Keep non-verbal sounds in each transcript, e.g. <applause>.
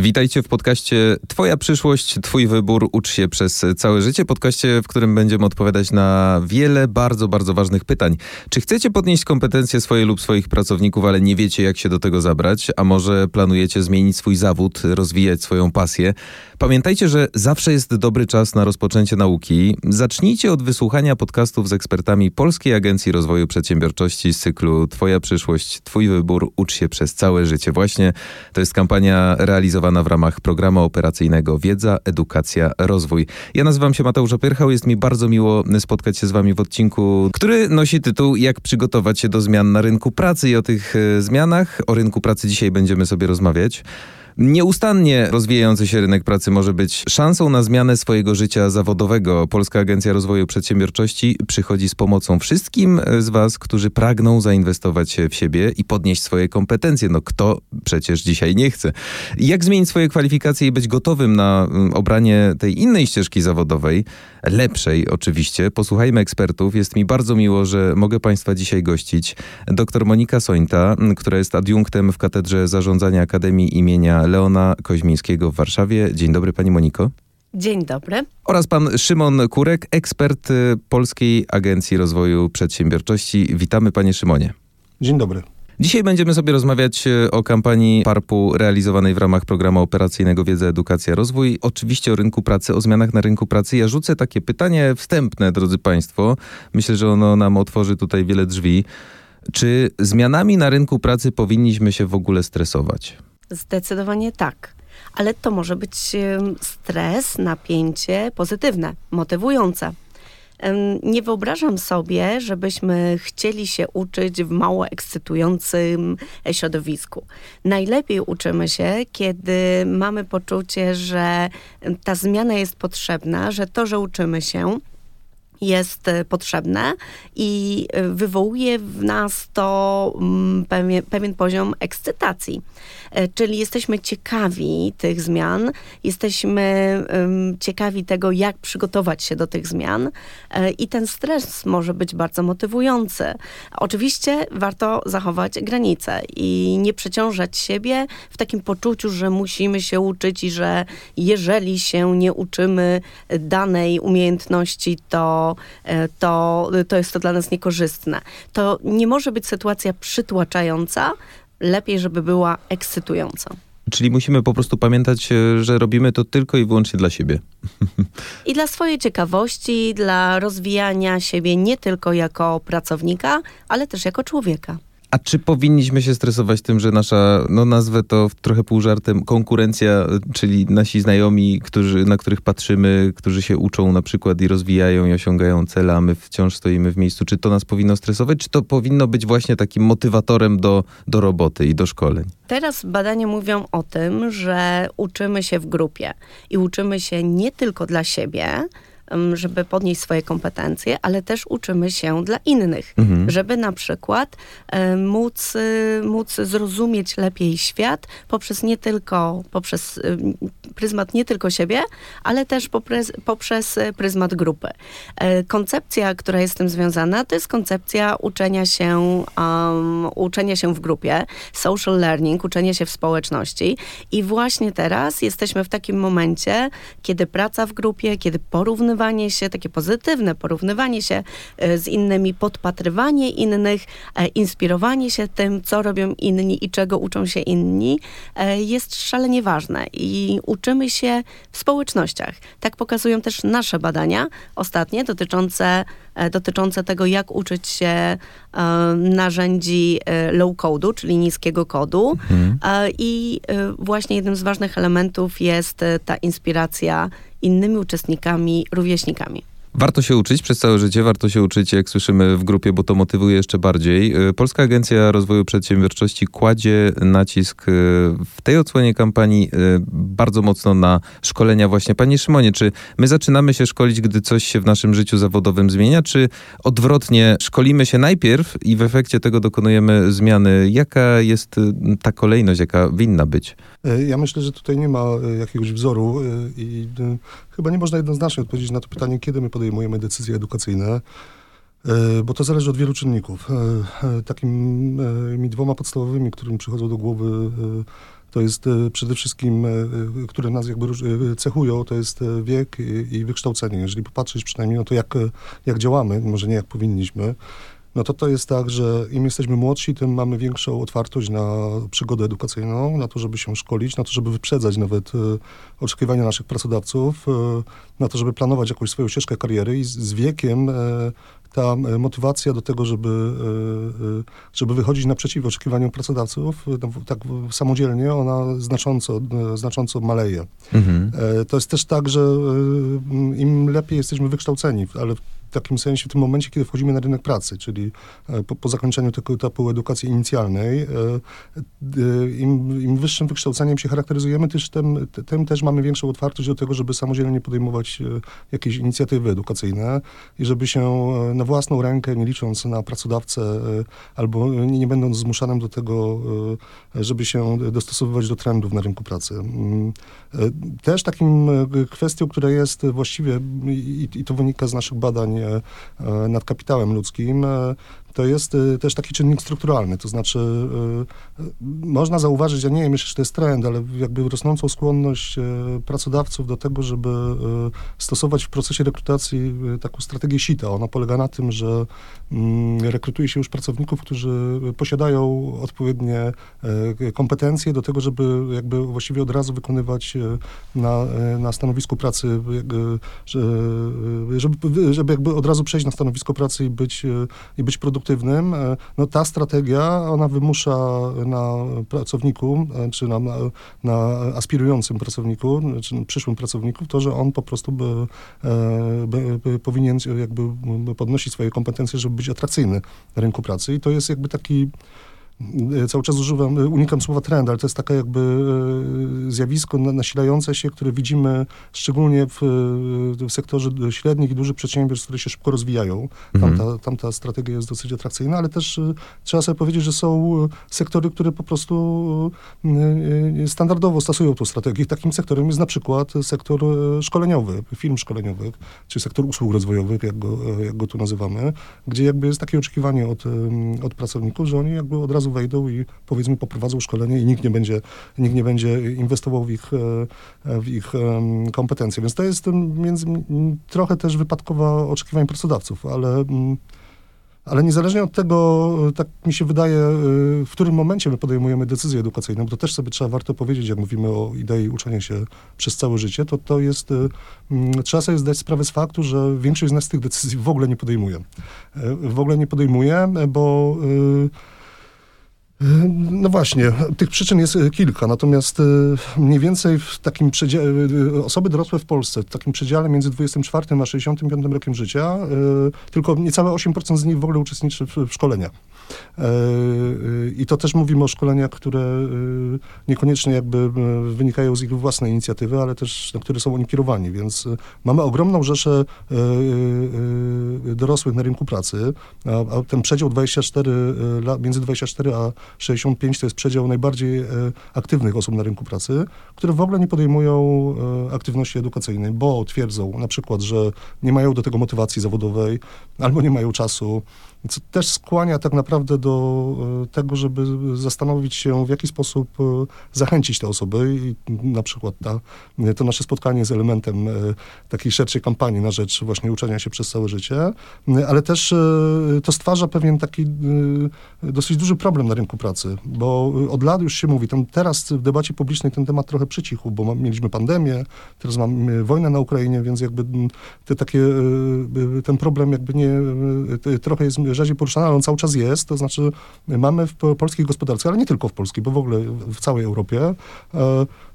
Witajcie w podcaście Twoja przyszłość, Twój wybór, ucz się przez całe życie. Podcaście, w którym będziemy odpowiadać na wiele bardzo, bardzo ważnych pytań. Czy chcecie podnieść kompetencje swoje lub swoich pracowników, ale nie wiecie, jak się do tego zabrać? A może planujecie zmienić swój zawód, rozwijać swoją pasję? Pamiętajcie, że zawsze jest dobry czas na rozpoczęcie nauki. Zacznijcie od wysłuchania podcastów z ekspertami Polskiej Agencji Rozwoju Przedsiębiorczości z cyklu Twoja przyszłość, Twój wybór, ucz się przez całe życie. Właśnie to jest kampania realizowana w ramach programu operacyjnego Wiedza, Edukacja, Rozwój. Ja nazywam się Mateusz Opierchał, jest mi bardzo miło spotkać się z Wami w odcinku, który nosi tytuł Jak przygotować się do zmian na rynku pracy i o tych e, zmianach. O rynku pracy dzisiaj będziemy sobie rozmawiać. Nieustannie rozwijający się rynek pracy może być szansą na zmianę swojego życia zawodowego. Polska Agencja Rozwoju Przedsiębiorczości przychodzi z pomocą wszystkim z Was, którzy pragną zainwestować w siebie i podnieść swoje kompetencje. No kto przecież dzisiaj nie chce? Jak zmienić swoje kwalifikacje i być gotowym na mm, obranie tej innej ścieżki zawodowej? lepszej oczywiście. Posłuchajmy ekspertów. Jest mi bardzo miło, że mogę Państwa dzisiaj gościć. Dr Monika Sońta, która jest adiunktem w Katedrze Zarządzania Akademii imienia Leona Koźmińskiego w Warszawie. Dzień dobry Pani Moniko. Dzień dobry. Oraz pan Szymon Kurek, ekspert y, Polskiej Agencji Rozwoju Przedsiębiorczości. Witamy panie Szymonie. Dzień dobry. Dzisiaj będziemy sobie rozmawiać e, o kampanii PARP-u realizowanej w ramach programu operacyjnego Wiedza, Edukacja, Rozwój. Oczywiście o rynku pracy, o zmianach na rynku pracy. Ja rzucę takie pytanie wstępne, drodzy Państwo. Myślę, że ono nam otworzy tutaj wiele drzwi. Czy zmianami na rynku pracy powinniśmy się w ogóle stresować? Zdecydowanie tak. Ale to może być stres, napięcie pozytywne, motywujące. Nie wyobrażam sobie, żebyśmy chcieli się uczyć w mało ekscytującym środowisku. Najlepiej uczymy się, kiedy mamy poczucie, że ta zmiana jest potrzebna, że to, że uczymy się, jest e, potrzebne i e, wywołuje w nas to mm, pewien, pewien poziom ekscytacji. E, czyli jesteśmy ciekawi tych zmian, jesteśmy ciekawi tego, jak przygotować się do tych zmian i ten stres może być bardzo motywujący. Oczywiście warto zachować granice i nie przeciążać siebie w takim poczuciu, że musimy się uczyć i że jeżeli się nie uczymy danej umiejętności, to E, to, to jest to dla nas niekorzystne. To nie może być sytuacja przytłaczająca, lepiej, żeby była ekscytująca. Czyli musimy po prostu pamiętać, e, że robimy to tylko i wyłącznie dla siebie. <laughs> I dla swojej ciekawości, dla rozwijania siebie nie tylko jako pracownika, ale też jako człowieka. A czy powinniśmy się stresować tym, że nasza, no nazwę to trochę pół żartem, konkurencja, czyli nasi znajomi, którzy, na których patrzymy, którzy się uczą na przykład i rozwijają i osiągają cele, a my wciąż stoimy w miejscu. Czy to nas powinno stresować, czy to powinno być właśnie takim motywatorem do, do roboty i do szkoleń? Teraz badania mówią o tym, że uczymy się w grupie i uczymy się nie tylko dla siebie, żeby podnieść swoje kompetencje, ale też uczymy się dla innych, mhm. żeby na przykład móc, y, móc zrozumieć lepiej świat poprzez nie tylko, poprzez pryzmat nie tylko siebie, ale też poprzez, poprzez pryzmat grupy. E, koncepcja, która jest z tym związana, to jest koncepcja uczenia się, um, uczenia się w grupie, social learning, uczenie się w społeczności i właśnie teraz jesteśmy w takim momencie, kiedy praca w grupie, kiedy porównywanie się, takie pozytywne porównywanie się e, z innymi, podpatrywanie innych, e, inspirowanie się tym, co robią inni i czego uczą się inni, jest szalenie ważne. I uczymy się w społecznościach. Tak pokazują też nasze badania ostatnie dotyczące, dotyczące tego, jak uczyć się narzędzi low codu, czyli niskiego kodu. Mhm. I właśnie jednym z ważnych elementów jest ta inspiracja innymi uczestnikami, rówieśnikami. Warto się uczyć przez całe życie, warto się uczyć, jak słyszymy w grupie, bo to motywuje jeszcze bardziej. Y, Polska Agencja Rozwoju Przedsiębiorczości kładzie nacisk y, w tej odsłonie kampanii y, bardzo mocno na szkolenia właśnie. Panie Szymonie, czy my zaczynamy się szkolić, gdy coś się w naszym życiu zawodowym zmienia, czy odwrotnie, szkolimy się najpierw i w efekcie tego dokonujemy zmiany? Jaka jest ta kolejność, jaka winna być? Ja myślę, że tutaj nie ma jakiegoś wzoru i chyba nie można jednoznacznie odpowiedzieć na to pytanie, kiedy my podejmujemy decyzje edukacyjne, bo to zależy od wielu czynników. Takimi dwoma podstawowymi, którym przychodzą do głowy to jest przede wszystkim, które nas jakby cechują, to jest wiek i wykształcenie. Jeżeli popatrzeć przynajmniej na to, jak, jak działamy, może nie jak powinniśmy, no to to jest tak, że im jesteśmy młodsi, tym mamy większą otwartość na przygodę edukacyjną, na to, żeby się szkolić, na to, żeby wyprzedzać nawet oczekiwania naszych pracodawców, na to, żeby planować jakąś swoją ścieżkę kariery i z, wiekiem ta e, motywacja do tego, żeby, e, e, żeby wychodzić naprzeciw oczekiwaniom pracodawców, no, tak samodzielnie, ona znacząco, znacząco maleje. Mhm. To jest też tak, że im lepiej jesteśmy wykształceni, ale w takim sensie w tym momencie, kiedy wchodzimy na rynek pracy, czyli e, po, po zakończeniu tego etapu edukacji inicjalnej, e, e, im, im wyższym wykształceniem się charakteryzujemy, też tym, tym też mamy większą otwartość do tego, żeby samodzielnie podejmować jakieś inicjatywy edukacyjne i żeby się na własną rękę, nie licząc na pracodawcę albo nie, nie będąc zmuszanym do tego, żeby się dostosowywać do trendów na rynku pracy. Mm, też takim kwestią, która jest właściwie, i, i to wynika z naszych badań, nad kapitałem ludzkim, e, to jest y, też taki czynnik strukturalny, to znaczy y, y, można zauważyć, ja nie wiem, myślę, że to jest trend, ale jakby rosnącą skłonność pracodawców do tego, żeby stosować w procesie rekrutacji taką strategię sita. Ona polega na tym, że mm, rekrutuje się już pracowników, którzy posiadają odpowiednie kompetencje do tego, żeby jakby właściwie od razu wykonywać na, na stanowisku pracy, żeby, żeby jakby od razu przejść na stanowisko pracy i być, i być produktywnym produktywnym, e, no ta strategia, ona wymusza na pracowniku, e, czy na, na aspirującym pracowniku, czy przyszłym pracowniku, to, że on po prostu by, e, by, by powinien jakby podnosić swoje kompetencje, żeby być atrakcyjny na rynku pracy. I to jest jakby taki cały czas używam, e, unikam słowa trend, ale to jest takie jakby e, zjawisko nasilające się, które widzimy szczególnie w, w sektorze średnich i dużych przedsiębiorstw, które się szybko rozwijają. Mhm. Tamta, tamta strategia jest dosyć atrakcyjna, ale też trzeba sobie powiedzieć, że są sektory, które po prostu standardowo stosują tą strategię. Takim sektorem jest na przykład sektor szkoleniowy, firm szkoleniowych, czy sektor usług rozwojowych, jak go, jak go tu nazywamy, gdzie jakby jest takie oczekiwanie od, od pracowników, że oni jakby od razu wejdą i powiedzmy poprowadzą szkolenie i nikt nie będzie, nikt nie będzie inwestował w ich, e, w ich kompetencje. Więc to jest między, trochę też wypadkowa oczekiwań pracodawców, ale mm, ale niezależnie od tego, tak mi się wydaje, e, w którym momencie my podejmujemy decyzję edukacyjną, bo to też sobie trzeba warto powiedzieć, jak mówimy o idei uczenia się przez całe życie, to to jest, e, trzeba sobie zdać sprawę z faktu, że większość z nas tych decyzji w ogóle nie podejmuje. W ogóle nie podejmuje, bo no właśnie, tych przyczyn jest e, kilka, natomiast e, mniej więcej w takim przedziale, e, osoby dorosłe w Polsce, w takim przedziale między 24 a 65 rokiem życia, tylko niecałe 8% z nich w ogóle uczestniczy w, szkoleniach. I to też mówimy o szkoleniach, które niekoniecznie jakby wynikają z ich własnej inicjatywy, ale też na które są oni kierowani, więc mamy ogromną rzeszę dorosłych na rynku pracy, a ten przedział 24 między 24 a 65 to jest przedział najbardziej e, aktywnych osób na rynku pracy, które w ogóle nie podejmują e, aktywności edukacyjnej, bo twierdzą na przykład, że nie mają do tego motywacji zawodowej albo nie mają czasu, co też skłania tak naprawdę do e, tego, żeby zastanowić się, w jaki sposób zachęcić te osoby i na przykład ta, to nasze spotkanie jest elementem takiej szerszej kampanii na rzecz właśnie uczenia się przez całe życie, ale też to stwarza pewien taki dosyć duży problem na rynku pracy, bo od lat już się mówi, ten, teraz w debacie publicznej ten temat trochę przycichł, bo mieliśmy pandemię, teraz mamy wojnę na Ukrainie, więc jakby te takie, e, e, ten problem jakby nie, e, trochę jest rzadziej poruszany, ale on cały czas jest, to znaczy mamy w polskiej gospodarce, ale nie tylko w polskiej, bo w ogóle w całej Europie,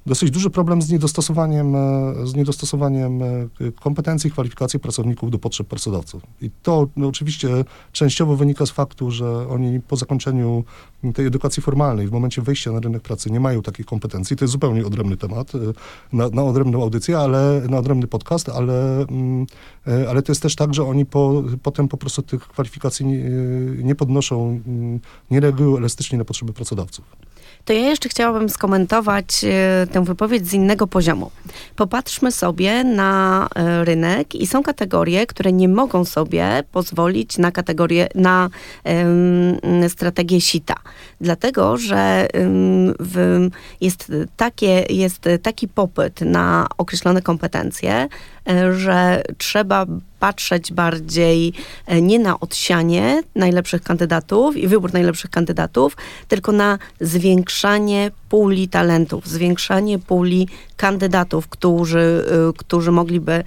dosyć duży problem z niedostosowaniem, e, z niedostosowaniem e, kompetencji i kwalifikacji pracowników do potrzeb pracodawców. I to no, oczywiście częściowo wynika z faktu, że oni po zakończeniu tej edukacji formalnej, w momencie wejścia na rynek pracy nie mają takiej kompetencji. To jest zupełnie odrębny temat, e, na, na odrębną audycję, ale na odrębny podcast, ale, mm, ale to jest też tak, że oni po, potem po prostu tych kwalifikacji nie, nie podnoszą, mm, nie reagują elastycznie na potrzeby pracodawców. To ja jeszcze chciałabym skomentować tę wypowiedź z innego poziomu. Popatrzmy sobie na e, rynek i są kategorie, które nie mogą sobie pozwolić na kategorię, na um, strategię sita. Dlatego, że um, w, jest, takie, jest taki popyt na określone kompetencje, że trzeba patrzeć bardziej e, nie na odsianie najlepszych kandydatów i wybór najlepszych kandydatów, tylko na zwiększanie puli talentów, zwiększanie puli kandydatów, którzy, e, którzy mogliby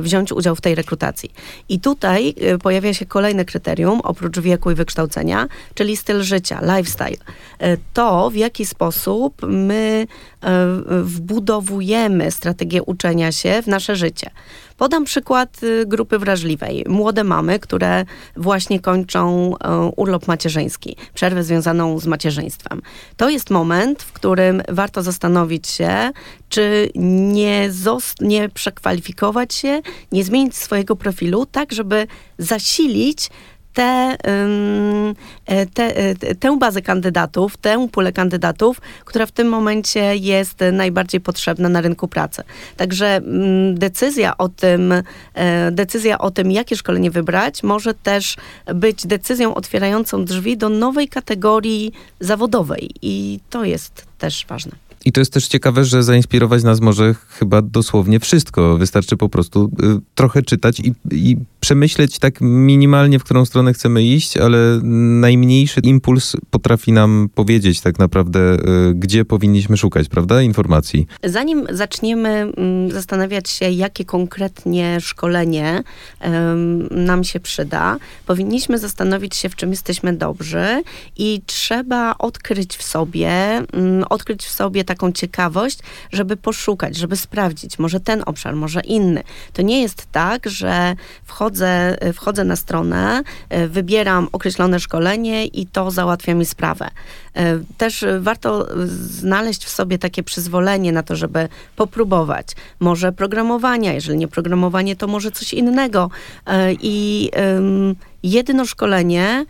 wziąć udział w tej rekrutacji. I tutaj e, pojawia się kolejne kryterium, oprócz wieku i wykształcenia, czyli styl życia, lifestyle. To, w jaki sposób my wbudowujemy strategię uczenia się w nasze życie. Podam przykład y, grupy wrażliwej. Młode mamy, które właśnie kończą y, urlop macierzyński, przerwę związaną z macierzyństwem. To jest moment, w którym warto zastanowić się, czy nie, nie przekwalifikować się, nie zmienić swojego profilu, tak żeby zasilić te, e, te, e, tę bazę kandydatów, tę pulę kandydatów, która w tym momencie jest najbardziej potrzebna na rynku pracy. Także decyzja o tym, e, decyzja o tym, jakie szkolenie wybrać, może też być decyzją otwierającą drzwi do nowej kategorii zawodowej i to jest też ważne. I to jest też ciekawe, że zainspirować nas może chyba dosłownie wszystko. Wystarczy po prostu y, trochę czytać i, i, przemyśleć tak minimalnie, w którą stronę chcemy iść, ale najmniejszy impuls potrafi nam powiedzieć tak naprawdę, y, gdzie powinniśmy szukać, prawda, informacji. Zanim zaczniemy mm, zastanawiać się, jakie konkretnie szkolenie nam się przyda, powinniśmy zastanowić się, w czym jesteśmy dobrzy i trzeba odkryć w sobie, mm, odkryć w sobie taką ciekawość, żeby poszukać, żeby sprawdzić, może ten obszar, może inny. To nie jest tak, że wchodzę, wchodzę na stronę, e, wybieram określone szkolenie i to załatwia mi sprawę. E, też warto znaleźć w sobie takie przyzwolenie na to, żeby popróbować. Może programowania, jeżeli nie programowanie, to może coś innego. E, I jedno szkolenie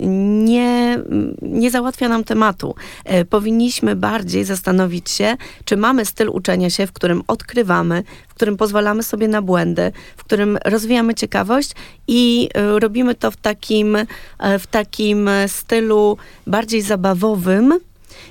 nie, nie załatwia nam tematu. Powinniśmy bardziej zastanowić się, czy mamy styl uczenia się, w którym odkrywamy, w którym pozwalamy sobie na błędy, w którym rozwijamy ciekawość i robimy to w takim, w takim stylu bardziej zabawowym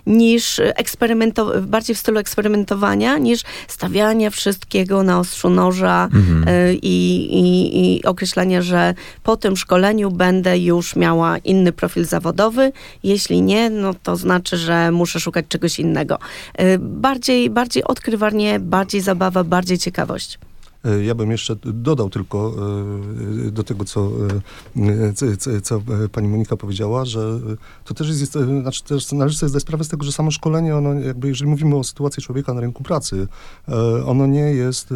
niż eksperymentow- bardziej w stylu eksperymentowania, niż stawiania wszystkiego na ostrzu noża mhm. y, i, i, i określania, że po tym szkoleniu będę już miała inny profil zawodowy. Jeśli nie, no to znaczy, że muszę szukać czegoś innego. Y, bardziej, bardziej odkrywanie, bardziej zabawa, bardziej ciekawość. E, ja bym jeszcze dodał tylko e, do tego, co, e, co, co pani Monika powiedziała, że to też jest, znaczy też należy sobie zdać sprawę z tego, że samo szkolenie, ono jakby, jeżeli mówimy o sytuacji człowieka na rynku pracy, ono nie jest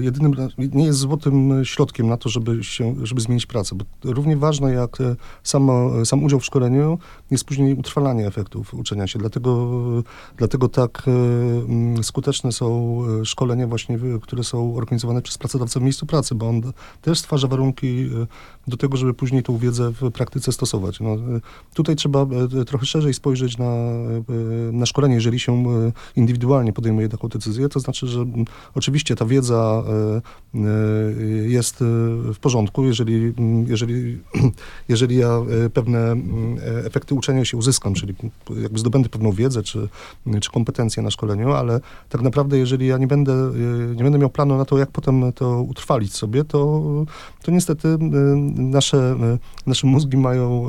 jedynym, nie jest złotym środkiem na to, żeby, się, żeby zmienić pracę. Bo równie ważne jak e, samo, sam udział w szkoleniu jest później utrwalanie efektów uczenia się. Dlatego, dlatego tak mm, skuteczne są szkolenia właśnie, które są organizowane przez pracodawcę w miejscu pracy, bo on też stwarza warunki do tego, żeby później tą wiedzę w praktyce stosować. No, tutaj trzeba trochę szerzej spojrzeć na, na szkolenie, jeżeli się indywidualnie podejmuje taką decyzję. To znaczy, że oczywiście ta wiedza wiedza e, e, jest e, w porządku, jeżeli, jeżeli, <clears throat> jeżeli ja pewne efekty uczenia się uzyskam, czyli jakby zdobędę pewną wiedzę czy, czy kompetencje na szkoleniu, ale tak naprawdę jeżeli ja nie będę, nie będę miał planu na to, jak potem to utrwalić sobie, to, to niestety nasze, nasze mózgi mają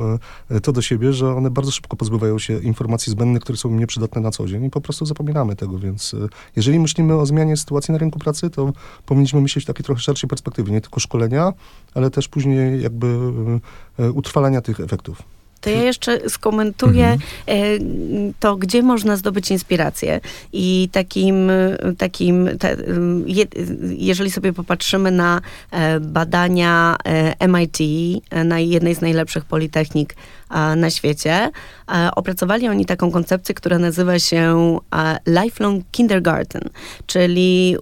to do siebie, że one bardzo szybko pozbywają się informacji zbędnych, które są im nieprzydatne na co dzień i po prostu zapominamy tego, więc jeżeli myślimy o zmianie sytuacji na rynku pracy, to powinniśmy myśleć w takiej trochę szerszej perspektywie, nie tylko szkolenia, ale też później jakby e, utrwalania tych efektów. To ja jeszcze skomentuję mhm. E, to, gdzie można zdobyć inspirację. I takim, takim te, jeżeli sobie popatrzymy na e, badania MIT, na jednej z najlepszych politechnik na świecie. Opracowali oni taką koncepcję, która nazywa się Lifelong Kindergarten, czyli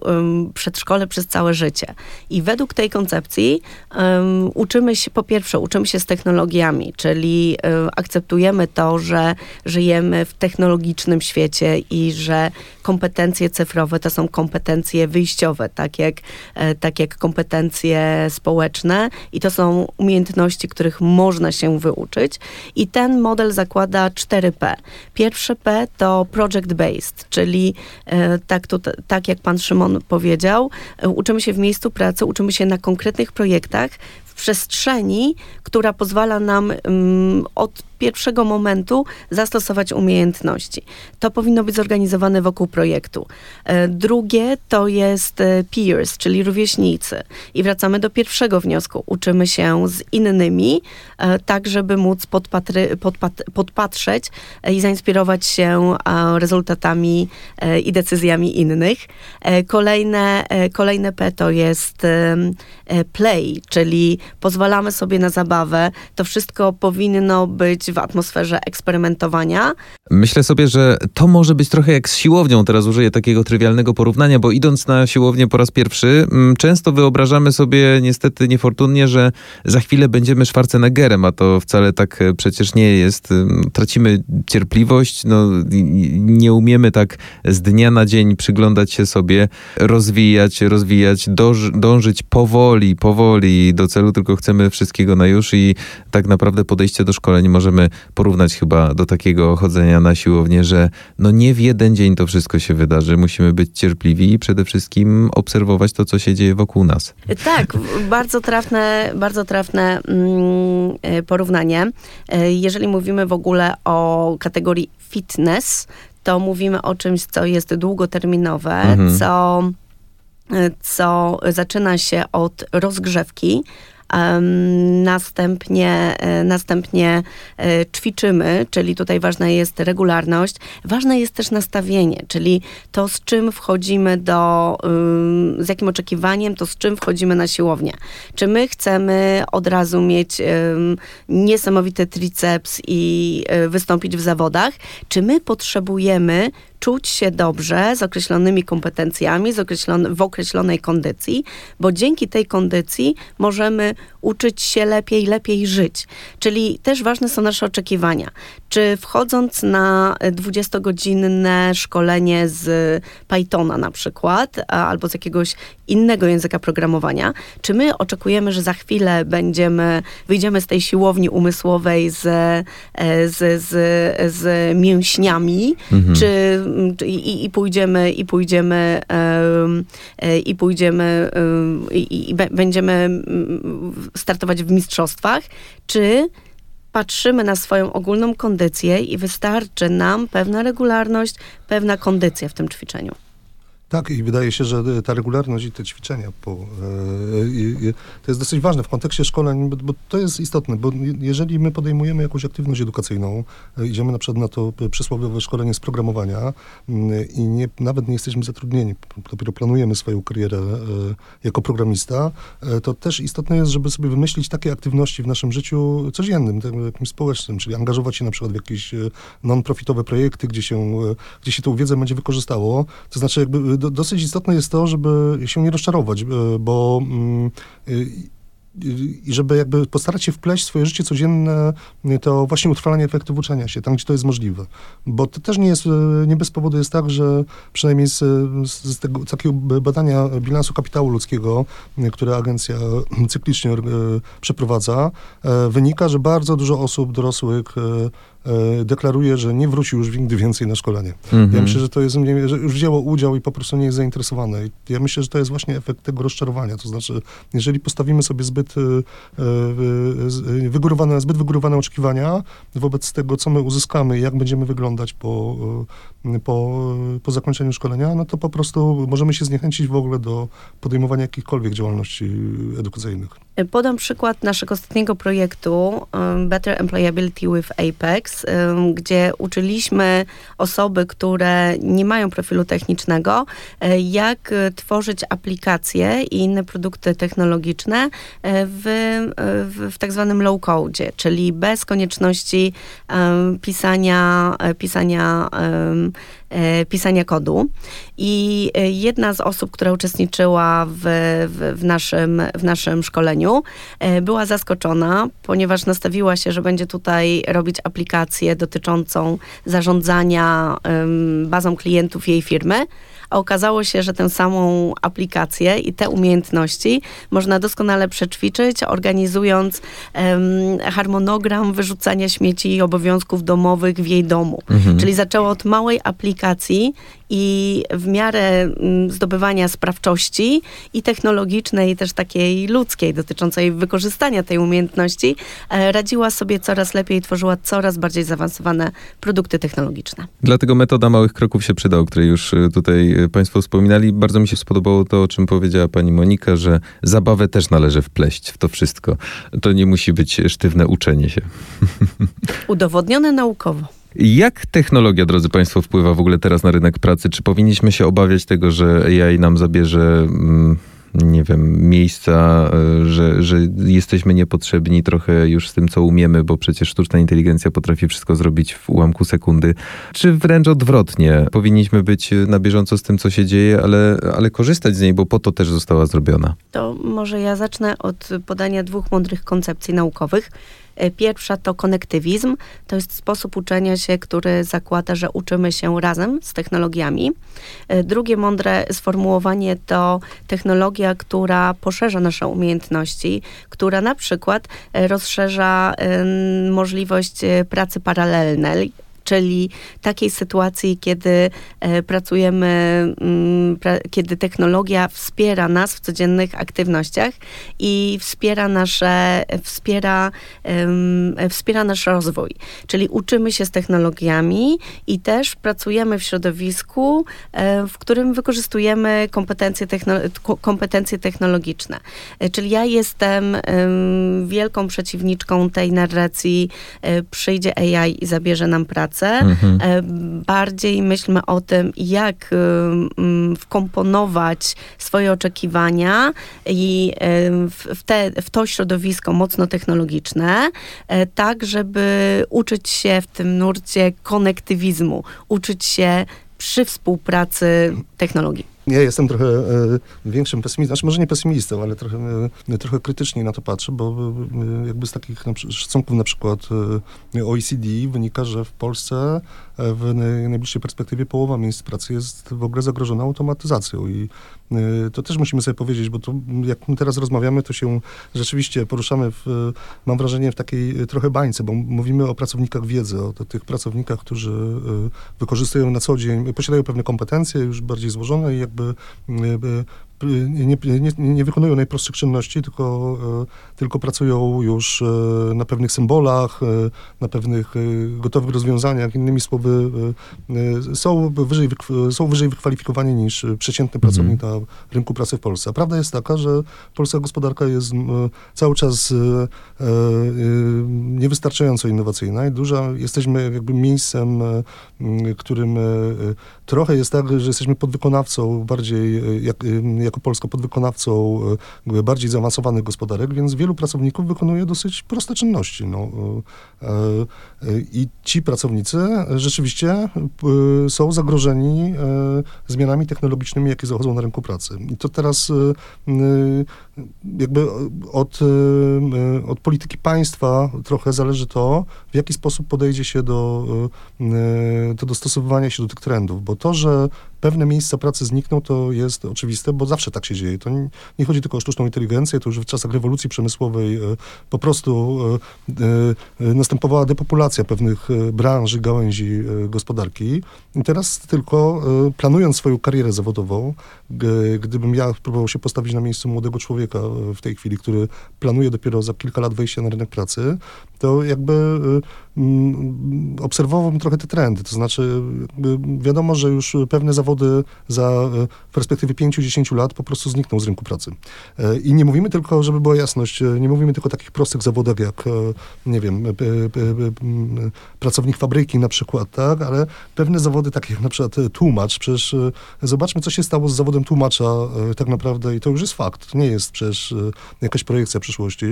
przedszkole przez całe życie. I według tej koncepcji um, uczymy się, po pierwsze, uczymy się z technologiami, czyli um, akceptujemy to, że żyjemy w technologicznym świecie i że kompetencje cyfrowe to są kompetencje wyjściowe, tak jak, e, tak jak kompetencje społeczne i to są umiejętności, których można się wyuczyć. I ten model zakłada 4P. Pierwsze P to project based, czyli e, tak, tu, tak jak pan Szymon powiedział, e, uczymy się w miejscu pracy, uczymy się na konkretnych projektach, w przestrzeni, która pozwala nam um, od pierwszego momentu zastosować umiejętności. To powinno być zorganizowane wokół projektu. E, drugie to jest e, peers, czyli rówieśnicy. I wracamy do pierwszego wniosku. Uczymy się z innymi, e, tak żeby móc podpatry, podpat, podpatrzeć i zainspirować się rezultatami i decyzjami innych. Kolejne, kolejne P to jest play, czyli pozwalamy sobie na zabawę. To wszystko powinno być w atmosferze eksperymentowania. Myślę sobie, że to może być trochę jak z siłownią. Teraz użyję takiego trywialnego porównania, bo idąc na siłownię po raz pierwszy, mm, często wyobrażamy sobie niestety niefortunnie, że za chwilę będziemy Schwarzeneggerem, a to wcale tak e, przecież nie jest. Tracimy cierpliwość, no, nie umiemy tak z dnia na dzień przyglądać się sobie, rozwijać, rozwijać, dążyć powoli, powoli do celu, tylko chcemy wszystkiego na już i tak naprawdę podejście do szkoleń możemy porównać chyba do takiego chodzenia na siłownię, że no nie w jeden dzień to wszystko się wydarzy. Musimy być cierpliwi i przede wszystkim obserwować to, co się dzieje wokół nas. Tak, bardzo trafne, bardzo trafne mm, e, porównanie. E, jeżeli mówimy w ogóle o kategorii fitness, to mówimy o czymś, co jest długoterminowe, mhm. co e, co zaczyna się od rozgrzewki, Następnie, e, następnie e, ćwiczymy, czyli tutaj ważna jest regularność. Ważne jest też nastawienie, czyli to, z czym wchodzimy do, z jakim oczekiwaniem, to z czym wchodzimy na siłownię. Czy my chcemy od razu mieć niesamowity triceps i e, wystąpić w zawodach, czy my potrzebujemy czuć się dobrze z określonymi kompetencjami, z w określonej kondycji, bo dzięki tej kondycji możemy uczyć się lepiej, lepiej żyć. Czyli też ważne są nasze oczekiwania. Czy wchodząc na 20-godzinne szkolenie z Pythona na przykład, albo z jakiegoś innego języka programowania, czy my oczekujemy, że za chwilę będziemy, wyjdziemy z tej siłowni umysłowej z, e, z, z, z mięśniami, mhm. czy i, i pójdziemy, i pójdziemy, e, i pójdziemy, i, i będziemy startować w mistrzostwach, czy patrzymy na swoją ogólną kondycję i wystarczy nam pewna regularność, pewna kondycja w tym ćwiczeniu. Tak, i wydaje się, że ta regularność i te ćwiczenia po, e, to jest dosyć ważne w kontekście szkoleń, bo, bo, to jest istotne, bo jeżeli my podejmujemy jakąś aktywność edukacyjną, e, idziemy na przykład na to przysłowiowe szkolenie z programowania mm, i nie, nawet nie jesteśmy zatrudnieni, dopiero planujemy swoją karierę e, jako programista, to też istotne jest, żeby sobie wymyślić takie aktywności w naszym życiu codziennym, jakimś społecznym, czyli angażować się na przykład w jakieś non-profitowe projekty, gdzie się, gdzie się tą wiedzę będzie wykorzystało, to znaczy jakby do, dosyć istotne jest to, żeby się nie rozczarować, e, bo mm, i żeby jakby postarać się wpleść w swoje życie codzienne to właśnie utrwalanie efektów uczenia się, tam gdzie to jest możliwe. Bo to też nie jest, e, nie bez powodu jest tak, że przynajmniej z, z tego takiego badania bilansu kapitału ludzkiego, które agencja <clears throat> cyklicznie przeprowadza, wynika, że bardzo dużo osób dorosłych E, deklaruje, że nie wróci już nigdy więcej na szkolenie. Mhm. Ja myślę, że to jest, że już wzięło udział i po prostu nie jest zainteresowane. I ja myślę, że to jest właśnie efekt tego rozczarowania. To znaczy, jeżeli postawimy sobie zbyt e, e, wygórowane, zbyt wygórowane oczekiwania wobec tego, co my uzyskamy i jak będziemy wyglądać po, po, po zakończeniu szkolenia, no to po prostu możemy się zniechęcić w ogóle do podejmowania jakichkolwiek działalności edukacyjnych. Podam przykład naszego ostatniego projektu Better Employability with Apex, gdzie uczyliśmy osoby, które nie mają profilu technicznego, jak tworzyć aplikacje i inne produkty technologiczne w, w, w tak zwanym low code, czyli bez konieczności pisania, pisania pisania kodu. I e, jedna z osób, która uczestniczyła w, w, w, naszym, w naszym szkoleniu, e, była zaskoczona, ponieważ nastawiła się, że będzie tutaj robić aplikację dotyczącą zarządzania bazą klientów jej firmy a okazało się, że tę samą aplikację i te umiejętności można doskonale przećwiczyć, organizując um, harmonogram wyrzucania śmieci i obowiązków domowych w jej domu. Mhm. Czyli zaczęło od małej aplikacji i w miarę mm, zdobywania sprawczości i technologicznej, i też takiej ludzkiej, dotyczącej wykorzystania tej umiejętności, e, radziła sobie coraz lepiej i tworzyła coraz bardziej zaawansowane produkty technologiczne. Dlatego metoda małych kroków się przyda, o której już e, tutaj e, Państwo wspominali. Bardzo mi się spodobało to, o czym powiedziała Pani Monika, że zabawę też należy wpleść w to wszystko. To nie musi być sztywne uczenie się. <laughs> Udowodnione naukowo. Jak technologia, drodzy Państwo, wpływa w ogóle teraz na rynek pracy? Czy powinniśmy się obawiać tego, że AI nam zabierze, mm, nie wiem, miejsca, e, że, że jesteśmy niepotrzebni trochę już z tym, co umiemy, bo przecież sztuczna inteligencja potrafi wszystko zrobić w ułamku sekundy? Czy wręcz odwrotnie? Powinniśmy być na bieżąco z tym, co się dzieje, ale, ale korzystać z niej, bo po to też została zrobiona. To może ja zacznę od podania dwóch mądrych koncepcji naukowych. E, pierwsza to konektywizm. To jest sposób uczenia się, który zakłada, że uczymy się razem z technologiami. E, drugie mądre sformułowanie to technologia, która poszerza nasze umiejętności, która na przykład e, rozszerza możliwość pracy paralelnej, czyli takiej sytuacji, kiedy e, pracujemy, mm, kiedy technologia wspiera nas w codziennych aktywnościach i wspiera nasze, wspiera, wspiera nasz rozwój. Czyli uczymy się z technologiami i też pracujemy w środowisku, e, w którym wykorzystujemy kompetencje, technolo- kompetencje technologiczne. E, czyli ja jestem wielką przeciwniczką tej narracji, przyjdzie AI i zabierze nam pracę pracę. Mhm. E, bardziej myślmy o tym, jak y, mm, wkomponować swoje oczekiwania i y, w, te, w to środowisko mocno technologiczne, e, tak, żeby uczyć się w tym nurcie konektywizmu, uczyć się przy współpracy technologii. Ja jestem trochę e, większym pesymistą, znaczy może nie pesymistą, ale trochę, e, trochę krytycznie na to patrzę, bo e, jakby z takich na, szacunków na przykład OECD wynika, że w Polsce w najbliższej perspektywie połowa miejsc pracy jest w ogóle zagrożona automatyzacją i e, to też musimy sobie powiedzieć, bo to jak teraz rozmawiamy, to się rzeczywiście poruszamy w, mam wrażenie, w takiej trochę bańce, bo mówimy o pracownikach wiedzy, o tych pracownikach, którzy wykorzystują na co dzień, posiadają pewne kompetencje już bardziej złożone i jak jakby nie, nie, nie, wykonują najprostszych czynności, tylko, tylko pracują już na pewnych symbolach, na pewnych gotowych rozwiązaniach. Innymi słowy, są wyżej, są wyżej wykwalifikowani niż przeciętny mhm. pracownik na rynku pracy w Polsce. A prawda jest taka, że polska gospodarka jest cały czas niewystarczająco innowacyjna i duża, jesteśmy jakby miejscem, którym trochę jest tak, że jesteśmy podwykonawcą bardziej jak, jako Polska podwykonawcą e, bardziej zaawansowanych gospodarek, więc wielu pracowników wykonuje dosyć proste czynności. No, e, e, I ci pracownicy rzeczywiście są zagrożeni zmianami technologicznymi, jakie zachodzą na rynku pracy. I to teraz jakby od, od polityki państwa trochę zależy to, w jaki sposób podejdzie się do, do dostosowywania się do tych trendów, bo to, że pewne miejsca pracy znikną, to jest oczywiste, bo zawsze tak się dzieje. To nie, nie chodzi tylko o sztuczną inteligencję, to już w czasach rewolucji przemysłowej po prostu następowała depopulacja pewnych branż i gałęzi gospodarki. I teraz tylko planując swoją karierę zawodową, gdybym ja próbował się postawić na miejscu młodego człowieka w tej chwili, który planuje dopiero za kilka lat wejścia na rynek pracy, to jakby mm, obserwowałbym trochę te trendy. To znaczy, wiadomo, że już pewne zawody za w perspektywie 5-10 lat po prostu znikną z rynku pracy. I nie mówimy tylko, żeby była jasność, nie mówimy tylko o takich prostych zawodach jak, nie wiem, pracownik fabryki na przykład, tak, ale pewne zawody takie jak na przykład tłumacz, przecież zobaczmy, co się stało z zawodem tłumacza tak naprawdę i to już jest fakt, nie jest przecież jakaś projekcja przyszłości.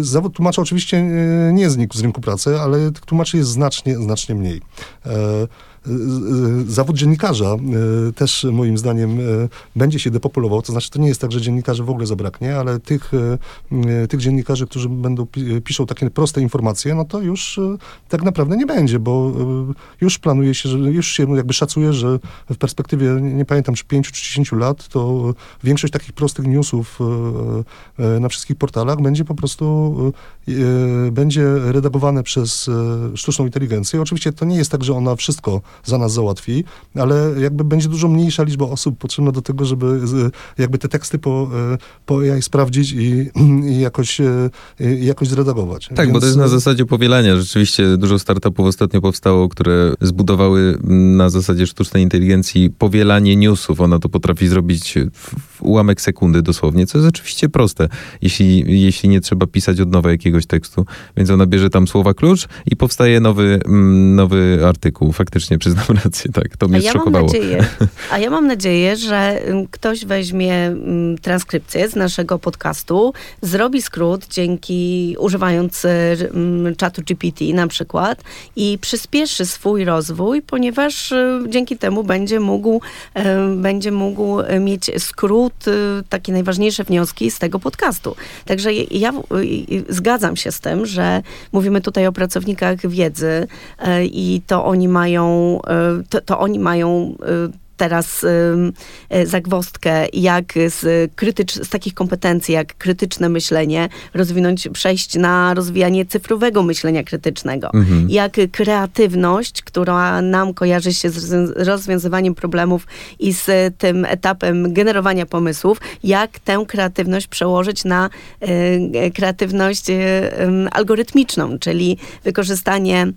Zawód tłumacza oczywiście nie znikł z rynku pracy, ale tłumaczy jest znacznie, znacznie mniej. Zawód dziennikarza e, też moim zdaniem e, będzie się depopulował. To znaczy, to nie jest tak, że dziennikarzy w ogóle zabraknie, ale tych, e, tych dziennikarzy, którzy będą piszą takie proste informacje, no to już tak naprawdę nie będzie, bo już planuje się, że już się jakby szacuje, że w perspektywie, nie pamiętam, czy 5 czy 10 lat, to większość takich prostych newsów na wszystkich portalach będzie po prostu będzie redagowane przez sztuczną inteligencję. Oczywiście to nie jest tak, że ona wszystko za nas załatwi, ale jakby będzie dużo mniejsza liczba osób potrzebna do tego, żeby jakby te teksty po, e, po AI sprawdzić i, i jakoś, e, jakoś zredagować. Tak, Więc... bo to jest na zasadzie powielania. Rzeczywiście dużo startupów ostatnio powstało, które zbudowały na zasadzie sztucznej inteligencji powielanie newsów. Ona to potrafi zrobić w ułamek sekundy dosłownie, co jest oczywiście proste, jeśli, jeśli nie trzeba pisać od nowa jakiegoś tekstu. Więc ona bierze tam słowa klucz i powstaje nowy, nowy artykuł. Faktycznie przyznam <laughs> rację, tak. To mnie a ja szokowało. Mam nadzieję, <laughs> a ja mam nadzieję, że ktoś weźmie transkrypcję z naszego podcastu, zrobi skrót dzięki, używając y, czatu GPT na przykład i przyspieszy swój rozwój, ponieważ y, dzięki temu będzie mógł, y, będzie mógł mieć skrót, takie najważniejsze wnioski z tego podcastu. Także ja zgadzam się z tym, że mówimy tutaj o pracownikach wiedzy i to oni mają to, to oni mają teraz e, zagwostkę, jak z, krytycz, z takich kompetencji, jak krytyczne myślenie, rozwinąć, przejść na rozwijanie cyfrowego myślenia krytycznego. Mhm. Jak kreatywność, która nam kojarzy się z rozwiązywaniem problemów i z tym etapem generowania pomysłów, jak tę kreatywność przełożyć na kreatywność algorytmiczną, czyli wykorzystanie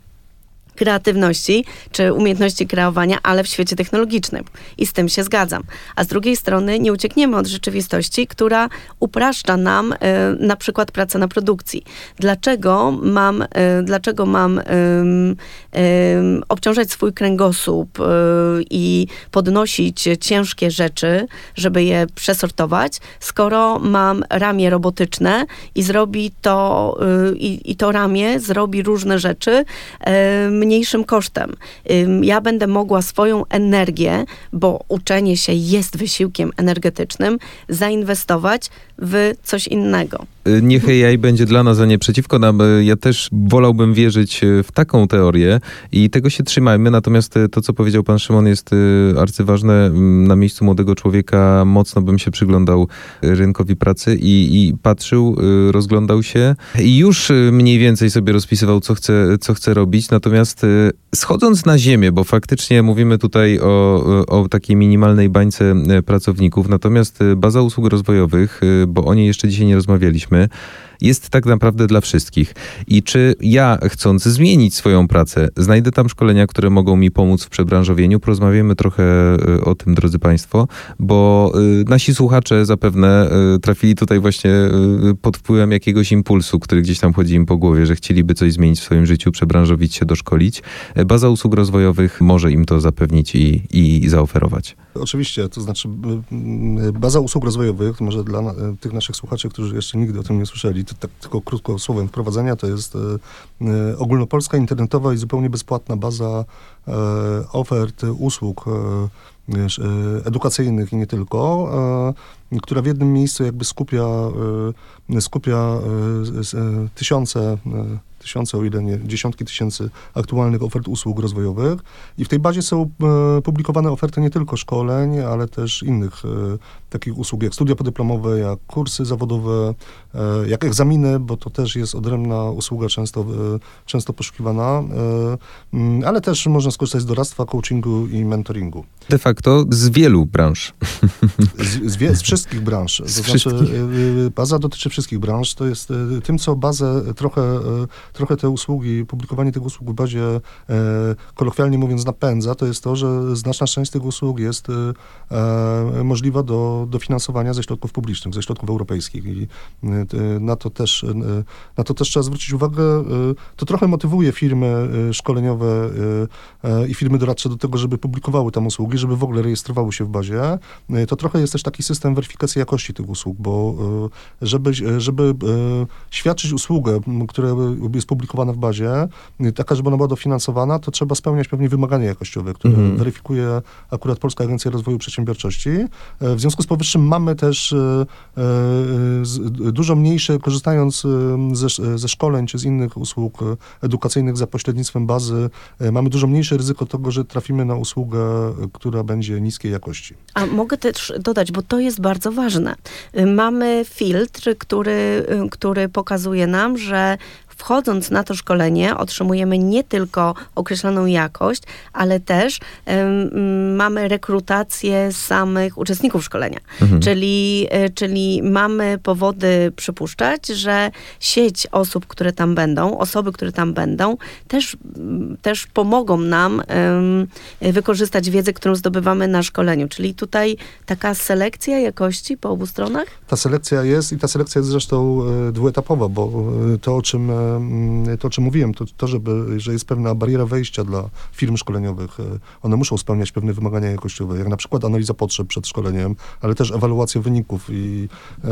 kreatywności czy umiejętności kreowania, ale w świecie technologicznym. I z tym się zgadzam. A z drugiej strony nie uciekniemy od rzeczywistości, która upraszcza nam y, na przykład pracę na produkcji. Dlaczego mam, y, dlaczego mam y, obciążać swój kręgosłup i podnosić ciężkie rzeczy, żeby je przesortować, skoro mam ramię robotyczne i zrobi to, i, i to ramię zrobi różne rzeczy, mniejszym kosztem. Ja będę mogła swoją energię, bo uczenie się jest wysiłkiem energetycznym, zainwestować w coś innego. Y, niech AI będzie dla nas, a nie przeciwko nam. Y, ja też wolałbym wierzyć y, w taką teorię i tego się trzymajmy. Natomiast to, co powiedział pan Szymon, jest arcyważne. Mm, na miejscu młodego człowieka mocno bym się przyglądał rynkowi pracy i, i patrzył, rozglądał się i już mniej więcej sobie rozpisywał, co chce, co chce robić. Natomiast schodząc na ziemię, bo faktycznie mówimy tutaj o, o takiej minimalnej bańce pracowników, natomiast baza usług rozwojowych, bo o niej jeszcze dzisiaj nie rozmawialiśmy, jest tak naprawdę dla wszystkich. I czy ja, chcąc zmienić swoją pracę, znajdę tam szkolenia, które mogą mi pomóc w przebranżowieniu? Porozmawiamy trochę e, o tym, drodzy Państwo, bo e, nasi słuchacze zapewne e, trafili tutaj właśnie pod wpływem jakiegoś impulsu, który gdzieś tam chodzi im po głowie, że chcieliby coś zmienić w swoim życiu, przebranżowić się, doszkolić. Baza usług rozwojowych może im to zapewnić i, i zaoferować. Oczywiście, to znaczy baza usług rozwojowych, może dla tych naszych słuchaczy, którzy jeszcze nigdy o tym nie słyszeli, to tak tylko krótko słowem wprowadzenia, to jest e, e, ogólnopolska, internetowa i zupełnie bezpłatna baza e, ofert usług edukacyjnych i nie tylko, która w jednym miejscu jakby skupia, skupia tysiące tysiące, o ile nie dziesiątki tysięcy aktualnych ofert usług rozwojowych. I w tej bazie są publikowane oferty nie tylko szkoleń, ale też innych takich usług, jak studia podyplomowe, jak kursy zawodowe, jak egzaminy, bo to też jest odrębna usługa często, e, często poszukiwana, e, mm, ale też można skorzystać z doradztwa, coachingu i mentoringu. De facto z wielu branż. Z, z, wie, z wszystkich branż. Z to znaczy, wszystkich. baza dotyczy wszystkich branż. To jest tym, co bazę trochę trochę te usługi, publikowanie tych usług w bazie, e, kolokwialnie mówiąc, napędza, to jest to, że znaczna część tych usług jest e, możliwa do dofinansowania ze środków publicznych, ze środków europejskich i na to też, na to też trzeba zwrócić uwagę. To trochę motywuje firmy szkoleniowe i firmy doradcze do tego, żeby publikowały tam usługi, żeby w ogóle rejestrowały się w bazie. To trochę jest też taki system weryfikacji jakości tych usług, bo żeby, żeby świadczyć usługę, która jest publikowana w bazie, taka, żeby ona była dofinansowana, to trzeba spełniać pewnie wymagania jakościowe, które mhm. weryfikuje akurat Polska Agencja Rozwoju Przedsiębiorczości. W związku z powyższym mamy też e, dużo mniejsze, korzystając ze, ze szkoleń czy z innych usług edukacyjnych za pośrednictwem bazy, mamy dużo mniejsze ryzyko tego, że trafimy na usługę, która będzie niskiej jakości. A mogę też dodać, bo to jest bardzo ważne. Mamy filtr, który, który pokazuje nam, że wchodząc na to szkolenie, otrzymujemy nie tylko określoną jakość, ale też um, mamy rekrutację samych uczestników szkolenia. Mhm. Czyli, e, czyli mamy powody przypuszczać, że sieć osób, które tam będą, osoby, które tam będą, też, też pomogą nam um, wykorzystać wiedzę, którą zdobywamy na szkoleniu. Czyli tutaj taka selekcja jakości po obu stronach? Ta selekcja jest i ta selekcja jest zresztą e, dwuetapowa, bo e, to, o czym to, o czym mówiłem, to, to żeby, że jest pewna bariera wejścia dla firm szkoleniowych. E, one muszą spełniać pewne wymagania jakościowe, jak na przykład analiza potrzeb przed szkoleniem, ale też ewaluacja wyników i e,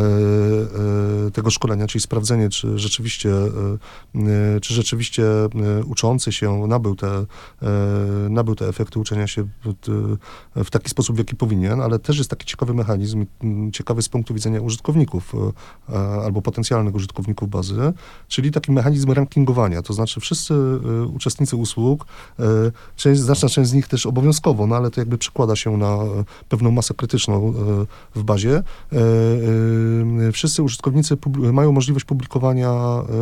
e, tego szkolenia, czyli sprawdzenie, czy rzeczywiście, e, e czy rzeczywiście e, uczący się nabył te, nabył te efekty uczenia się w, taki sposób, w jaki powinien, ale też jest taki ciekawy mechanizm, ciekawy z punktu widzenia użytkowników albo potencjalnych użytkowników bazy, czyli taki mechanizm rankingowania, to znaczy wszyscy y, uczestnicy usług, y, część, znaczna część z nich też obowiązkowo, no ale to jakby przekłada się na pewną masę krytyczną y, w bazie. Wszyscy użytkownicy mają możliwość publikowania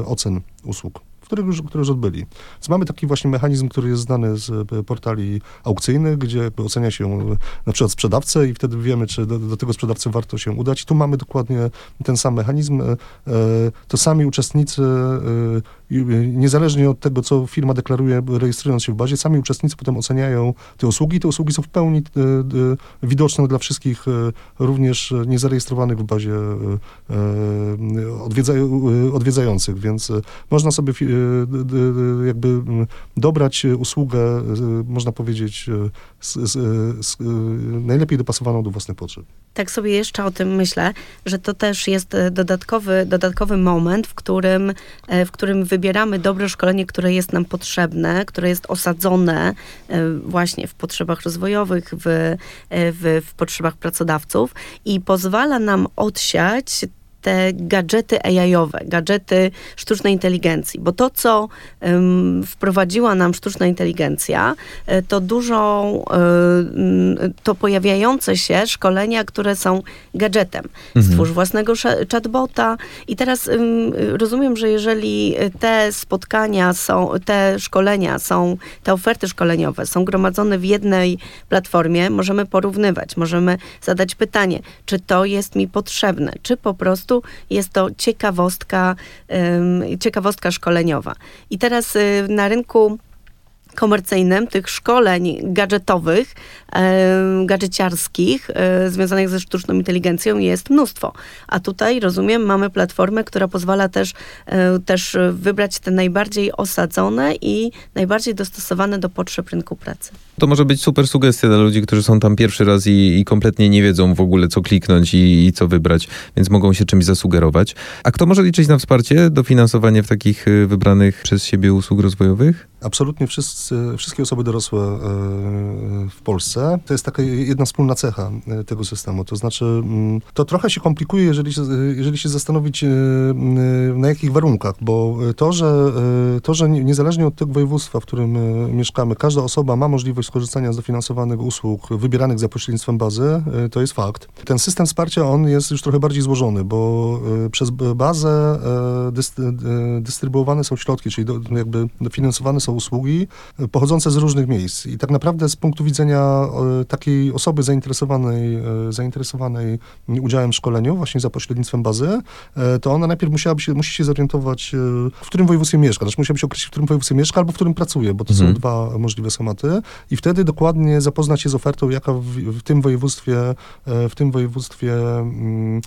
ocen usług które już, które już odbyli. Więc mamy taki właśnie mechanizm, który jest znany z e, portali aukcyjnych, gdzie ocenia się e, na przykład sprzedawcę i wtedy wiemy, czy do, do tego sprzedawcy warto się udać. I tu mamy dokładnie ten sam mechanizm. E, to sami uczestnicy, niezależnie od tego, co firma deklaruje, rejestrując się w bazie, sami uczestnicy potem oceniają te usługi. Te usługi są w pełni widoczne dla wszystkich, również niezarejestrowanych w bazie odwiedzających, więc można sobie jakby y, dobrać usługę, y, można powiedzieć, najlepiej dopasowaną do własnych potrzeb. Tak sobie jeszcze o tym myślę, że to też jest dodatkowy, dodatkowy moment, w którym, w którym wybieramy dobre szkolenie, które jest nam potrzebne, które jest osadzone właśnie w potrzebach rozwojowych, w, w, w potrzebach pracodawców i pozwala nam odsiać te gadżety AI-owe, gadżety sztucznej inteligencji, bo to, co um, wprowadziła nam sztuczna inteligencja, e, to dużo, um, to pojawiające się szkolenia, które są gadżetem. Mhm. Stwórz własnego chatbota i teraz um, rozumiem, że jeżeli te spotkania są, te szkolenia są, te oferty szkoleniowe są gromadzone w jednej platformie, możemy porównywać, możemy zadać pytanie, czy to jest mi potrzebne, czy po prostu prostu jest to ciekawostka, ciekawostka szkoleniowa. I teraz y, na rynku komercyjnym, tych szkoleń gadżetowych, gadżeciarskich e, związanych ze sztuczną inteligencją jest mnóstwo. A tutaj, rozumiem, mamy platformę, która pozwala też, e, też wybrać te najbardziej osadzone i najbardziej dostosowane do potrzeb rynku pracy. To może być super sugestia dla ludzi, którzy są tam pierwszy raz i, i kompletnie nie wiedzą w ogóle, co kliknąć i, i, co wybrać, więc mogą się czymś zasugerować. A kto może liczyć na wsparcie, dofinansowanie w takich y, wybranych przez siebie usług rozwojowych? Absolutnie wszyscy, wszystkie osoby dorosłe e, w Polsce. To jest taka jedna wspólna cecha e, tego systemu. To znaczy, mm, to trochę się komplikuje, jeżeli się, jeżeli się zastanowić, e, na jakich warunkach, bo to, że, to, że niezależnie od tego województwa, w którym mieszkamy, każda osoba ma możliwość skorzystania z dofinansowanych usług wybieranych za pośrednictwem bazy, to jest fakt. Ten system wsparcia, on jest już trochę bardziej złożony, bo przez bazę dystrybuowane są środki, czyli jakby dofinansowane są usługi pochodzące z różnych miejsc. I tak naprawdę z punktu widzenia takiej osoby zainteresowanej, zainteresowanej udziałem w szkoleniu, właśnie za pośrednictwem bazy, to ona najpierw musiałaby się, musi się zorientować, w którym województwie mieszka. Znaczy musiałaby się określić, w którym województwie mieszka albo w którym pracuje, bo to mhm. są dwa możliwe schematy. I wtedy dokładnie zapoznać się z ofertą, jaka w, w tym województwie, w tym województwie mm,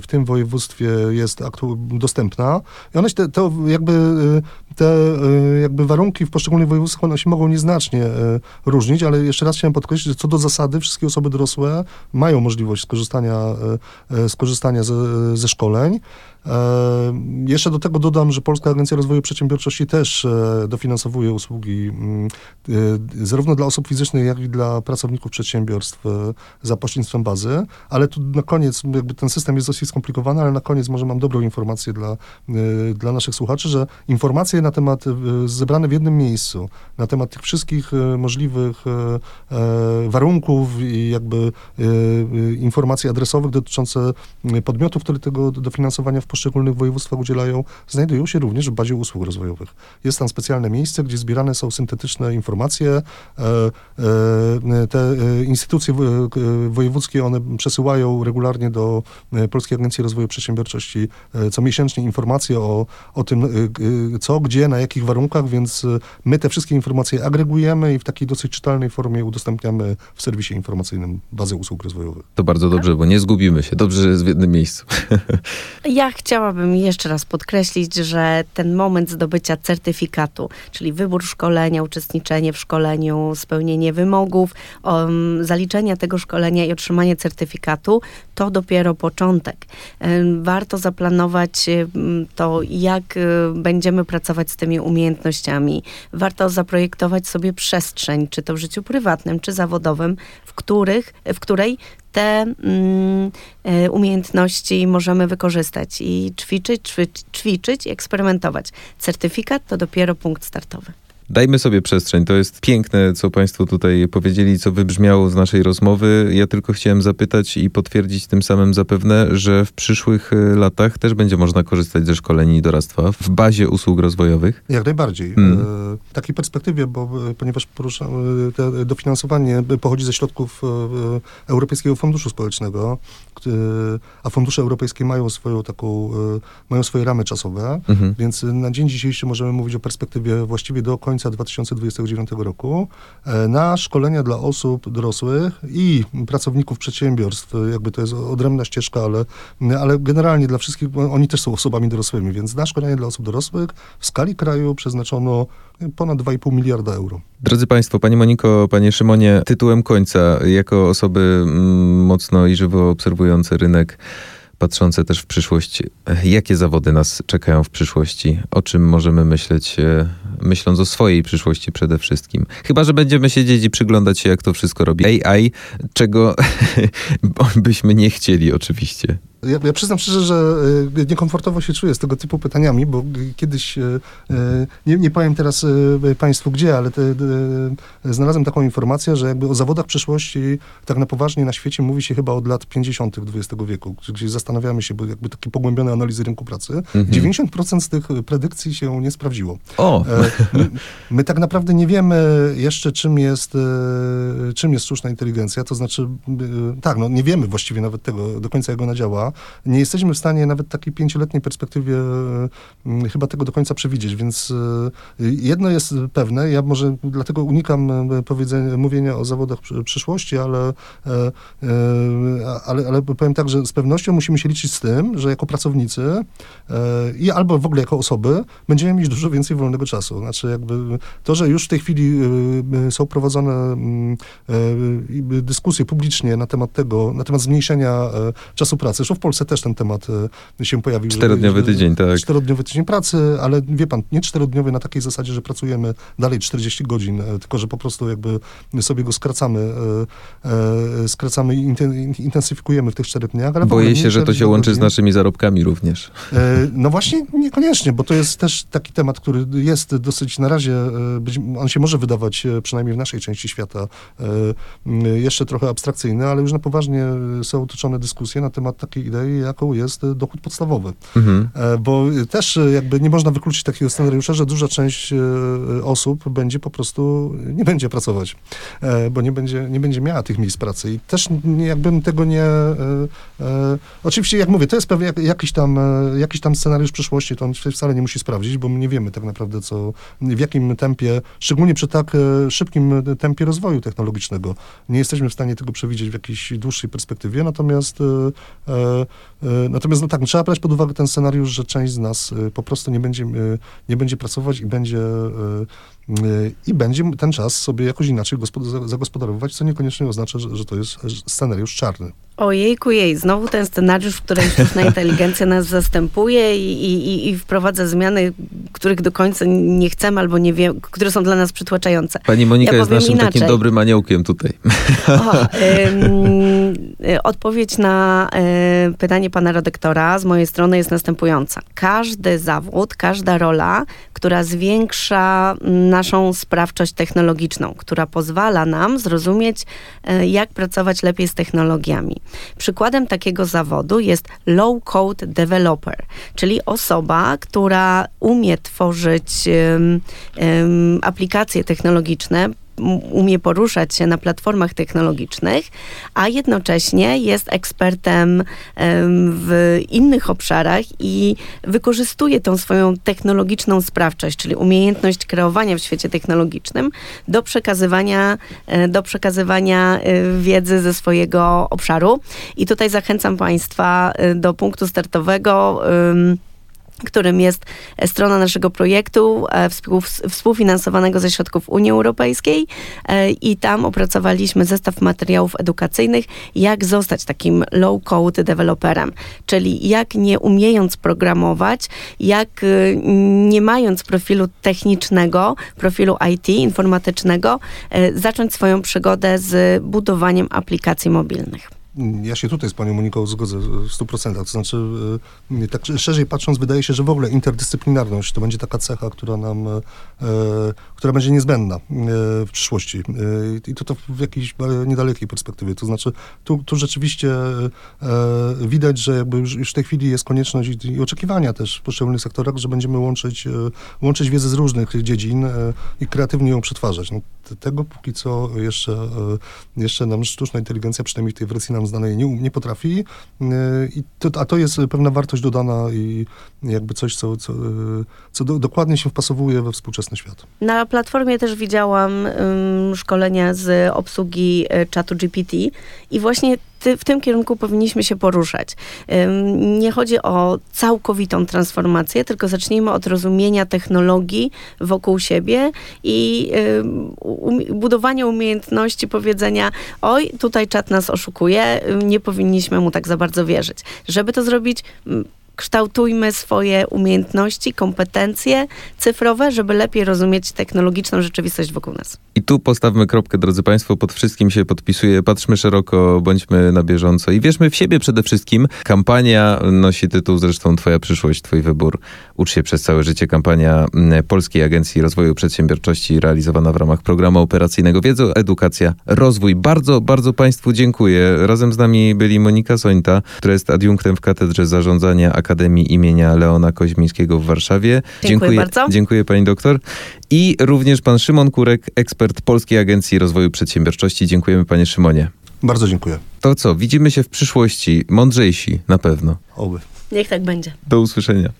w tym województwie jest dostępna. I one się te, to jakby te jakby warunki w poszczególnych województwach one się mogą nieznacznie e, różnić, ale jeszcze raz chciałem podkreślić, że co do zasady wszystkie osoby dorosłe mają możliwość skorzystania, e, e, skorzystania ze, ze szkoleń. Jeszcze do tego dodam, że Polska Agencja Rozwoju Przedsiębiorczości też dofinansowuje usługi mm, zarówno dla osób fizycznych, jak i dla pracowników przedsiębiorstw za pośrednictwem bazy, ale tu na koniec jakby ten system jest dosyć skomplikowany, ale na koniec może mam dobrą informację dla, dla naszych słuchaczy, że informacje na temat, zebrane w jednym miejscu, na temat tych wszystkich możliwych warunków i jakby informacji adresowych dotyczące podmiotów, które tego dofinansowania w poszczególnych województwach udzielają, znajdują się również w bazie usług rozwojowych. Jest tam specjalne miejsce, gdzie zbierane są syntetyczne informacje. Te instytucje wojewódzkie, one przesyłają regularnie do E, Polskiej Agencji Rozwoju Przedsiębiorczości e, co miesięcznie informacje o, o tym, e, co, gdzie, na jakich warunkach, więc my te wszystkie informacje agregujemy i w takiej dosyć czytelnej formie udostępniamy w serwisie informacyjnym bazę usług rozwojowych. To bardzo dobrze, bo nie zgubimy się. Dobrze, że jest w jednym miejscu. Ja chciałabym jeszcze raz podkreślić, że ten moment zdobycia certyfikatu, czyli wybór szkolenia, uczestniczenie w szkoleniu, spełnienie wymogów, um, zaliczenia tego szkolenia i otrzymanie certyfikatu, to dopiero początek. Warto zaplanować to, jak będziemy pracować z tymi umiejętnościami. Warto zaprojektować sobie przestrzeń, czy to w życiu prywatnym, czy zawodowym, w, których, w której te mm, e, umiejętności możemy wykorzystać i ćwiczyć, ćwiczyć eksperymentować. Certyfikat to dopiero punkt startowy. Dajmy sobie przestrzeń. To jest piękne, co Państwo tutaj powiedzieli, co wybrzmiało z naszej rozmowy. Ja tylko chciałem zapytać i potwierdzić tym samym zapewne, że w przyszłych e, latach też będzie można korzystać ze szkoleń doradztwa w bazie usług rozwojowych. Jak najbardziej. Hmm. W takiej perspektywie, bo e, ponieważ porusza, dofinansowanie pochodzi ze środków Europejskiego Funduszu Społecznego, a fundusze europejskie mają swoją taką, mają swoje ramy czasowe, mhm. więc na dzień dzisiejszy możemy mówić o perspektywie właściwie do końca końca 2029 roku e, na szkolenia dla osób dorosłych i pracowników przedsiębiorstw. Jakby to jest odrębna ścieżka, ale, ale generalnie dla wszystkich, oni też są osobami dorosłymi, więc na szkolenie dla osób dorosłych w skali kraju przeznaczono ponad 2,5 miliarda euro. Drodzy Państwo, Pani Moniko, Panie Szymonie, tytułem końca, jako osoby mm, mocno i żywo obserwujące rynek, patrzące też w przyszłość, jakie zawody nas czekają w przyszłości, o czym możemy myśleć, e, myśląc o swojej przyszłości przede wszystkim. Chyba, że będziemy siedzieć i przyglądać się, jak to wszystko robi AI, czego <laughs> byśmy nie chcieli oczywiście. Ja, ja, przyznam szczerze, że y, niekomfortowo się czuję z tego typu pytaniami, bo kiedyś, y, y, nie, nie powiem teraz Państwu gdzie, ale te, znalazłem taką informację, że jakby o zawodach przyszłości tak na poważnie na świecie mówi się chyba od lat 50. XX wieku, gdzie zastanawiamy się, bo jakby takie pogłębione analizy rynku pracy. Mhm. 90% z tych predykcji się nie sprawdziło. O. E, my, my, tak naprawdę nie wiemy jeszcze, czym jest, czym jest sztuczna inteligencja, to znaczy, tak, no nie wiemy właściwie nawet tego do końca, jak ona działa nie jesteśmy w stanie nawet takiej pięcioletniej perspektywie mm, chyba tego do końca przewidzieć, więc e, jedno jest pewne, ja może dlatego unikam e, mówienia o zawodach przyszłości, ale, e, ale, ale powiem tak, że z pewnością musimy się liczyć z tym, że jako pracownicy i albo w ogóle jako osoby będziemy mieć dużo więcej wolnego czasu. Znaczy jakby to, że już w tej chwili są prowadzone dyskusje publicznie na temat tego, na temat zmniejszenia czasu pracy. Zresztą w Polsce też ten temat e, się pojawił. Czterodniowy tydzień, tak. Czterodniowy tydzień pracy, ale wie pan, nie czterodniowy na takiej zasadzie, że pracujemy dalej 40 godzin, e, tylko że po prostu jakby sobie go skracamy, e, skracamy i intensyfikujemy w tych czterech dniach. Boję się, że to się łączy godzin. z naszymi zarobkami również. No właśnie, niekoniecznie, bo to jest też taki temat, który jest dosyć na razie, on się może wydawać, przynajmniej w naszej części świata, jeszcze trochę abstrakcyjny, ale już na poważnie są toczone dyskusje na temat takiej idei, jaką jest e, dochód podstawowy. Mhm. Bo też jakby nie można wykluczyć takiego scenariusza, że duża część osób będzie po prostu, nie będzie pracować, bo nie będzie, nie będzie miała tych miejsc pracy. I też jakbym tego nie... Oczywiście, jak mówię, to jest pewnie jakiś tam, jakiś tam scenariusz przyszłości, to on wcale nie musi sprawdzić, bo my nie wiemy tak naprawdę, co, w jakim tempie, szczególnie przy tak szybkim tempie rozwoju technologicznego, nie jesteśmy w stanie tego przewidzieć w jakiejś dłuższej perspektywie, natomiast, e, e, e, natomiast no tak, no trzeba brać pod uwagę ten scenariusz, że część z nas po prostu nie będzie, nie będzie pracować i będzie i będzie ten czas sobie jakoś inaczej zagospodarowywać, co niekoniecznie oznacza, że, że to jest scenariusz czarny. Ojejku jej, znowu ten scenariusz, w którym sztuczna <laughs> inteligencja nas zastępuje i, i, i wprowadza zmiany, których do końca nie chcemy albo nie wiem, które są dla nas przytłaczające. Pani Monika ja jest naszym inaczej. takim dobrym aniołkiem tutaj. O, <laughs> ym, odpowiedź na y, pytanie pana redaktora z mojej strony jest następująca. Każdy zawód, każda rola, która zwiększa naszą sprawczość technologiczną, która pozwala nam zrozumieć, y, jak pracować lepiej z technologiami. Przykładem takiego zawodu jest low-code developer, czyli osoba, która umie tworzyć um, um, aplikacje technologiczne umie poruszać się na platformach technologicznych, a jednocześnie jest ekspertem w innych obszarach i wykorzystuje tą swoją technologiczną sprawczość, czyli umiejętność kreowania w świecie technologicznym do przekazywania, e, do przekazywania e, wiedzy ze swojego obszaru. I tutaj zachęcam Państwa e, do punktu startowego którym jest strona naszego projektu e, współfinansowanego ze środków Unii Europejskiej e, i tam opracowaliśmy zestaw materiałów edukacyjnych, jak zostać takim low-code deweloperem, czyli jak nie umiejąc programować, jak y, nie mając profilu technicznego, profilu IT, informatycznego, e, zacząć swoją przygodę z budowaniem aplikacji mobilnych. Ja się tutaj z panią Moniką zgodzę w 100%. To znaczy, e, tak szerzej patrząc, wydaje się, że w ogóle interdyscyplinarność to będzie taka cecha, która nam, e, która będzie niezbędna w przyszłości. I to, to w jakiejś niedalekiej perspektywie. To znaczy, tu, tu rzeczywiście widać, że jakby już, już w tej chwili jest konieczność i, i oczekiwania też w poszczególnych sektorach, że będziemy łączyć, łączyć wiedzę z różnych dziedzin i kreatywnie ją przetwarzać. No, tego póki co jeszcze, jeszcze nam sztuczna inteligencja, przynajmniej w tej wersji nam znanej, nie, nie potrafi. E, I to, a to jest pewna wartość dodana i jakby coś, co, co, co do, dokładnie się wpasowuje we współczesny świat. Na platformie też widziałam um, szkolenia z obsługi e, czatu GPT i właśnie ty, w tym kierunku powinniśmy się poruszać. Nie chodzi o całkowitą transformację, tylko zacznijmy od rozumienia technologii wokół siebie i budowania umiejętności powiedzenia, oj, tutaj czat nas oszukuje, nie powinniśmy mu tak za bardzo wierzyć. Żeby to zrobić, kształtujmy swoje umiejętności, kompetencje cyfrowe, żeby lepiej rozumieć technologiczną rzeczywistość wokół nas. I tu postawmy kropkę, drodzy Państwo, pod wszystkim się podpisuję. Patrzmy szeroko, bądźmy na bieżąco i wierzmy w siebie przede wszystkim. Kampania nosi tytuł zresztą Twoja przyszłość, Twój wybór. Ucz się przez całe życie. Kampania Polskiej Agencji Rozwoju Przedsiębiorczości realizowana w ramach programu operacyjnego Wiedza, Edukacja, Rozwój. Bardzo, bardzo Państwu dziękuję. Razem z nami byli Monika Sońta, która jest adiunktem w Katedrze Zarządzania Akademii imienia Leona Koźmińskiego w Warszawie. Dziękuję, dziękuję bardzo. Dziękuję pani doktor. I również pan Szymon Kurek, ekspert Polskiej Agencji Rozwoju Przedsiębiorczości. Dziękujemy panie Szymonie. Bardzo dziękuję. To co, widzimy się w przyszłości, mądrzejsi na pewno. Oby. Niech tak będzie. Do usłyszenia.